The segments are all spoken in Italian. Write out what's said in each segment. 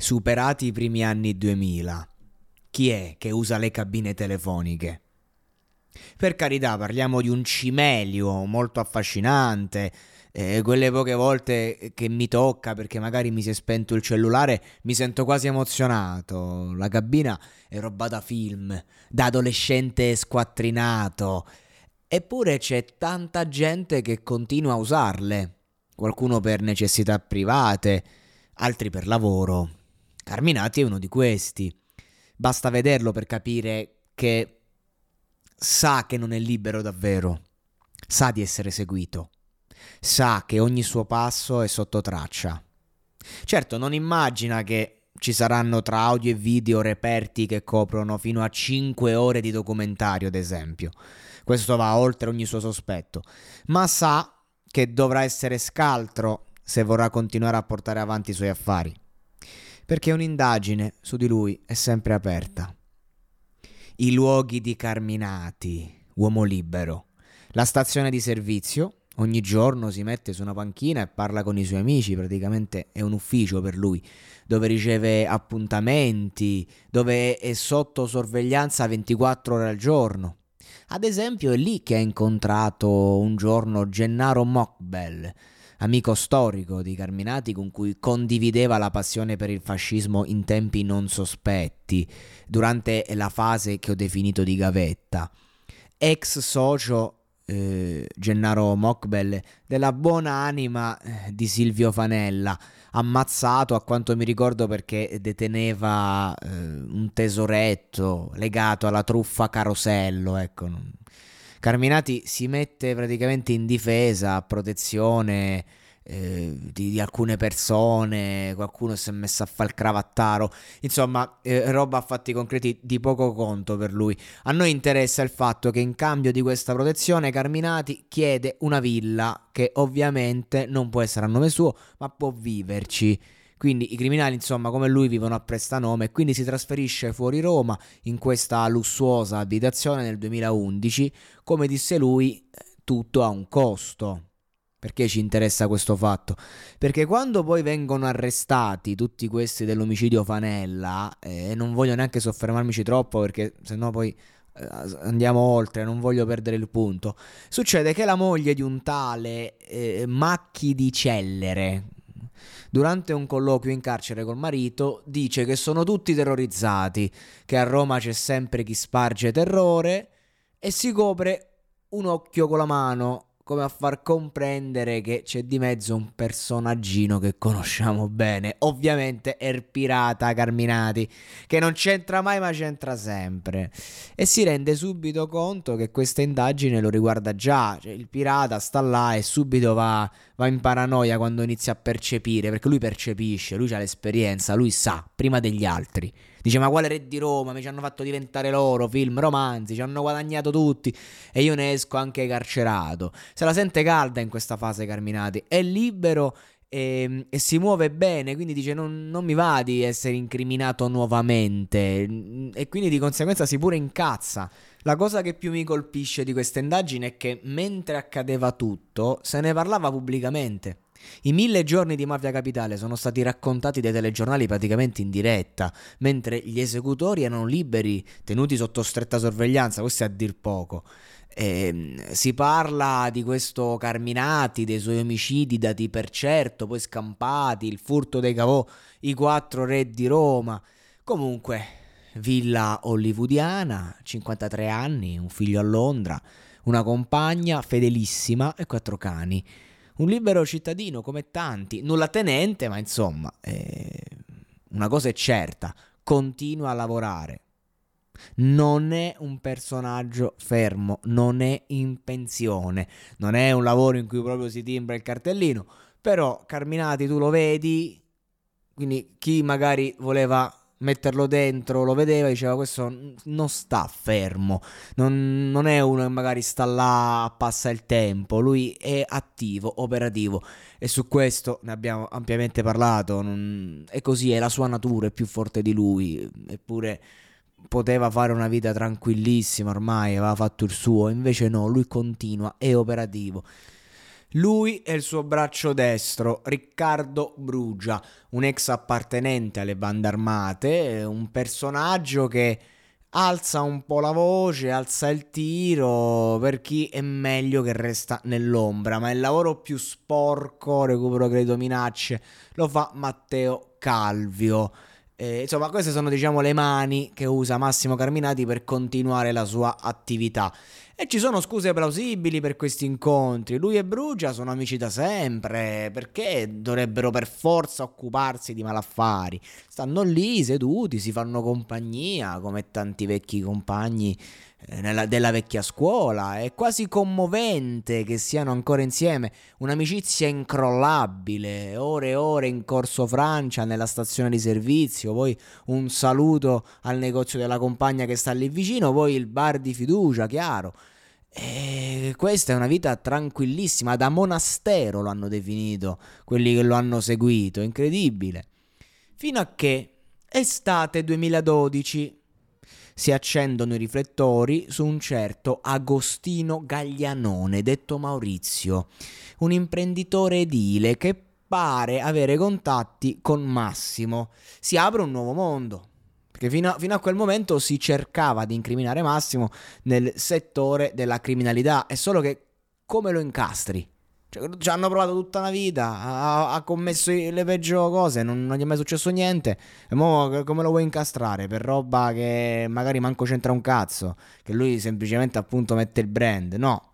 Superati i primi anni 2000. Chi è che usa le cabine telefoniche? Per carità, parliamo di un cimelio molto affascinante. Eh, quelle poche volte che mi tocca perché magari mi si è spento il cellulare mi sento quasi emozionato. La cabina è roba da film, da adolescente squattrinato. Eppure c'è tanta gente che continua a usarle. Qualcuno per necessità private, altri per lavoro. Carminati è uno di questi. Basta vederlo per capire che sa che non è libero davvero, sa di essere seguito, sa che ogni suo passo è sotto traccia. Certo, non immagina che ci saranno tra audio e video reperti che coprono fino a 5 ore di documentario, ad esempio. Questo va oltre ogni suo sospetto, ma sa che dovrà essere scaltro se vorrà continuare a portare avanti i suoi affari perché un'indagine su di lui è sempre aperta. I luoghi di Carminati, uomo libero. La stazione di servizio, ogni giorno si mette su una panchina e parla con i suoi amici, praticamente è un ufficio per lui, dove riceve appuntamenti, dove è sotto sorveglianza 24 ore al giorno. Ad esempio è lì che ha incontrato un giorno Gennaro Mokbel, amico storico di Carminati con cui condivideva la passione per il fascismo in tempi non sospetti, durante la fase che ho definito di gavetta. Ex socio eh, Gennaro Mokbel della buona anima eh, di Silvio Fanella, ammazzato a quanto mi ricordo perché deteneva eh, un tesoretto legato alla truffa Carosello, ecco. Carminati si mette praticamente in difesa, a protezione eh, di, di, alcune persone, qualcuno si è messo a fare il cravattaro, insomma eh, roba a fatti concreti di poco conto per lui. A noi interessa il fatto che in cambio di questa protezione Carminati chiede una villa che ovviamente non può essere a nome suo, ma può viverci. Quindi i criminali, insomma, come lui vivono a prestanome e quindi si trasferisce fuori Roma in questa lussuosa abitazione nel 2011. Come disse lui, tutto ha un costo. Perché ci interessa questo fatto? Perché quando poi vengono arrestati tutti questi dell'omicidio Fanella, e eh, non voglio neanche soffermarmici troppo perché sennò poi eh, andiamo oltre, non voglio perdere il punto. Succede che la moglie di un tale eh, Macchi di Cellere, durante un colloquio in carcere col marito, dice che sono tutti terrorizzati, che a Roma c'è sempre chi sparge terrore e si copre un occhio con la mano come a far comprendere che c'è di mezzo un personaggino che conosciamo bene, ovviamente è il pirata Carminati, che non c'entra mai ma c'entra sempre. E si rende subito conto che questa indagine lo riguarda già, cioè, il pirata sta là e subito va, va in paranoia quando inizia a percepire, perché lui percepisce, lui ha l'esperienza, lui sa, prima degli altri Dice ma quale re di Roma, mi ci hanno fatto diventare loro, film, romanzi, ci hanno guadagnato tutti e io ne esco anche carcerato. Se la sente calda in questa fase Carminati, è libero e, e, si muove bene, quindi dice non, non, mi va di essere incriminato nuovamente e quindi di conseguenza si pure incazza. La cosa che più mi colpisce di questa indagine è che mentre accadeva tutto se ne parlava pubblicamente. I mille giorni di Mafia Capitale sono stati raccontati dai telegiornali praticamente in diretta, mentre gli esecutori erano liberi, tenuti sotto stretta sorveglianza, questo è a dir poco. Eh, si parla di questo Carminati, dei suoi omicidi dati per certo, poi scampati, il furto dei cavò, i quattro re di Roma. Comunque, villa hollywoodiana, 53 anni, un figlio a Londra, una compagna fedelissima e quattro cani. Un libero cittadino come tanti, nulla tenente, ma insomma, eh, una cosa è certa, continua a lavorare. Non è un personaggio fermo, non è in pensione, non è un lavoro in cui proprio si timbra il cartellino, però Carminati tu lo vedi, quindi chi magari voleva metterlo dentro, lo vedeva e diceva questo non sta fermo, non, non, è uno che magari sta là, passa il tempo, lui è attivo, operativo. E su questo ne abbiamo ampiamente parlato, non, è così, è la sua natura, è più forte di lui, eppure poteva fare una vita tranquillissima ormai, aveva fatto il suo, invece no, lui continua, è operativo. Lui è il suo braccio destro, Riccardo Brugia, un ex appartenente alle bande armate, un personaggio che alza un po' la voce, alza il tiro per chi è meglio che resta nell'ombra, ma il lavoro più sporco, recupero credo minacce, lo fa Matteo Calvio. Eh, insomma, queste sono diciamo le mani che usa Massimo Carminati per continuare la sua attività. E ci sono scuse plausibili per questi incontri. Lui e Brugia sono amici da sempre. Perché dovrebbero per forza occuparsi di malaffari? Stanno lì seduti, si fanno compagnia come tanti vecchi compagni nella, della vecchia scuola. È quasi commovente che siano ancora insieme. Un'amicizia incrollabile. Ore e ore in corso Francia, nella stazione di servizio. Poi un saluto al negozio della compagna che sta lì vicino. Poi il bar di fiducia, chiaro. E questa è una vita tranquillissima, da monastero lo hanno definito quelli che lo hanno seguito, incredibile. Fino a che estate 2012 si accendono i riflettori su un certo Agostino Gaglianone, detto Maurizio, un imprenditore edile che pare avere contatti con Massimo. Si apre un nuovo mondo. Perché fino a, fino a, quel momento si cercava di incriminare Massimo nel settore della criminalità, è solo che come lo incastri? Cioè, ci hanno provato tutta una vita, ha, ha commesso le peggio cose, non, non, gli è mai successo niente. E mo come lo vuoi incastrare? Per roba che magari manco c'entra un cazzo, che lui semplicemente appunto mette il brand, no.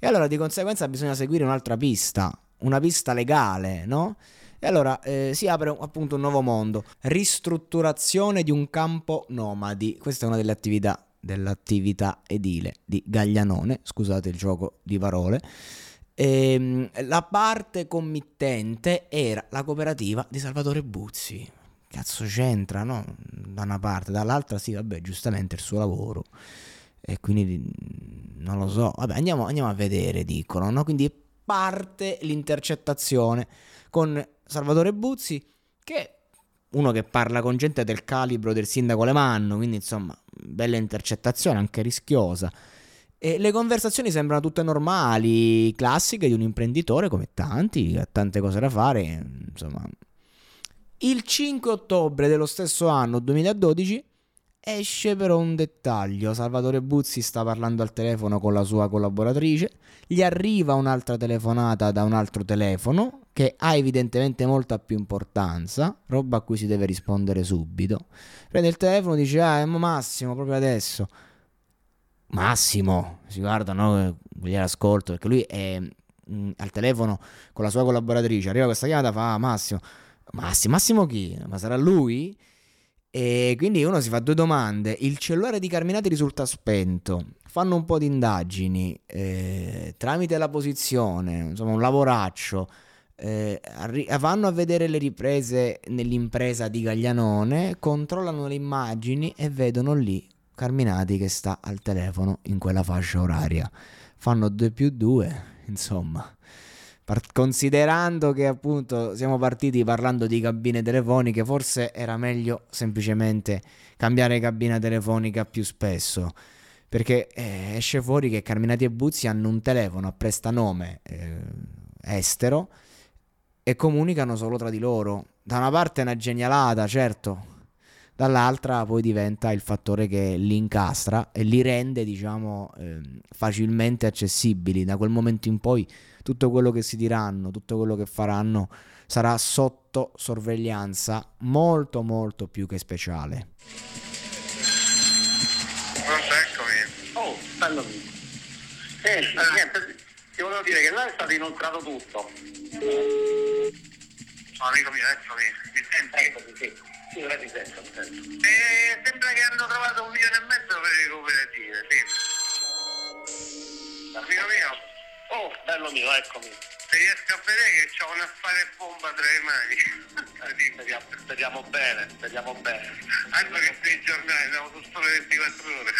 E allora di conseguenza bisogna seguire un'altra pista, una pista legale, no? E allora eh, si apre appunto un nuovo mondo, ristrutturazione di un campo nomadi. Questa è una delle attività dell'attività edile di Gaglianone, scusate il gioco di parole. Ehm, la parte committente era la cooperativa di Salvatore Buzzi. Cazzo c'entra, no? Da una parte, dall'altra sì, vabbè, giustamente il suo lavoro. E quindi non lo so. Vabbè, andiamo, andiamo a vedere, dicono, no? Quindi parte l'intercettazione con Salvatore Buzzi che uno che parla con gente del calibro del sindaco Lemanno, quindi insomma, bella intercettazione, anche rischiosa. E le conversazioni sembrano tutte normali, classiche di un imprenditore come tanti, ha tante cose da fare, insomma. Il 5 ottobre dello stesso anno, 2012, esce però un dettaglio. Salvatore Buzzi sta parlando al telefono con la sua collaboratrice, gli arriva un'altra telefonata da un altro telefono che ha evidentemente molta più importanza, roba a cui si deve rispondere subito. Prende il telefono e dice: Ah, è Massimo, proprio adesso. Massimo, si guarda, no? Gliel'ascolto perché lui è mh, al telefono con la sua collaboratrice. Arriva questa chiamata, fa ah, Massimo, Massimo, Massimo chi? Ma sarà lui? E quindi uno si fa due domande. Il cellulare di Carminati risulta spento. Fanno un po' di indagini eh, tramite la posizione, insomma, un lavoraccio. Eh, arri- vanno a vedere le riprese nell'impresa di Gaglianone, controllano le immagini e vedono lì Carminati che sta al telefono in quella fascia oraria. Fanno 2 più 2, insomma. Par- considerando che appunto siamo partiti parlando di cabine telefoniche, forse era meglio semplicemente cambiare cabina telefonica più spesso. Perché eh, esce fuori che Carminati e Buzzi hanno un telefono a prestanome eh, estero e comunicano solo tra di loro. Da una parte è una genialata, certo, dall'altra poi diventa il fattore che li incastra e li rende diciamo eh, facilmente accessibili da quel momento in poi tutto quello che si diranno tutto quello che faranno sarà sotto sorveglianza molto molto più che speciale Pronto, eccomi. Oh, bello amico. Eh. niente, ti volevo dire che là è stato inoltrato tutto. amico mio, adesso mi, mi senti? Ecco. Sì, sento, ti sento. Eh, sembra che hanno trovato un milione e mezzo per le cooperative, sì. Amico mio, Oh, bello mio, eccomi. se riesco a vedere che c'ho un affare bomba tra le mani. Speriamo, speriamo bene, speriamo bene. Anche che sui giornali siamo su solo 24 ore.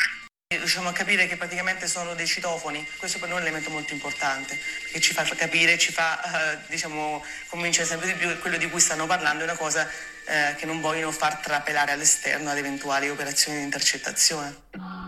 Riusciamo a capire che praticamente sono dei citofoni, questo per noi è un elemento molto importante, perché ci fa capire, ci fa eh, diciamo, convincere sempre di più che quello di cui stanno parlando è una cosa eh, che non vogliono far trapelare all'esterno ad eventuali operazioni di intercettazione.